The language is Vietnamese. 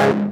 Bye.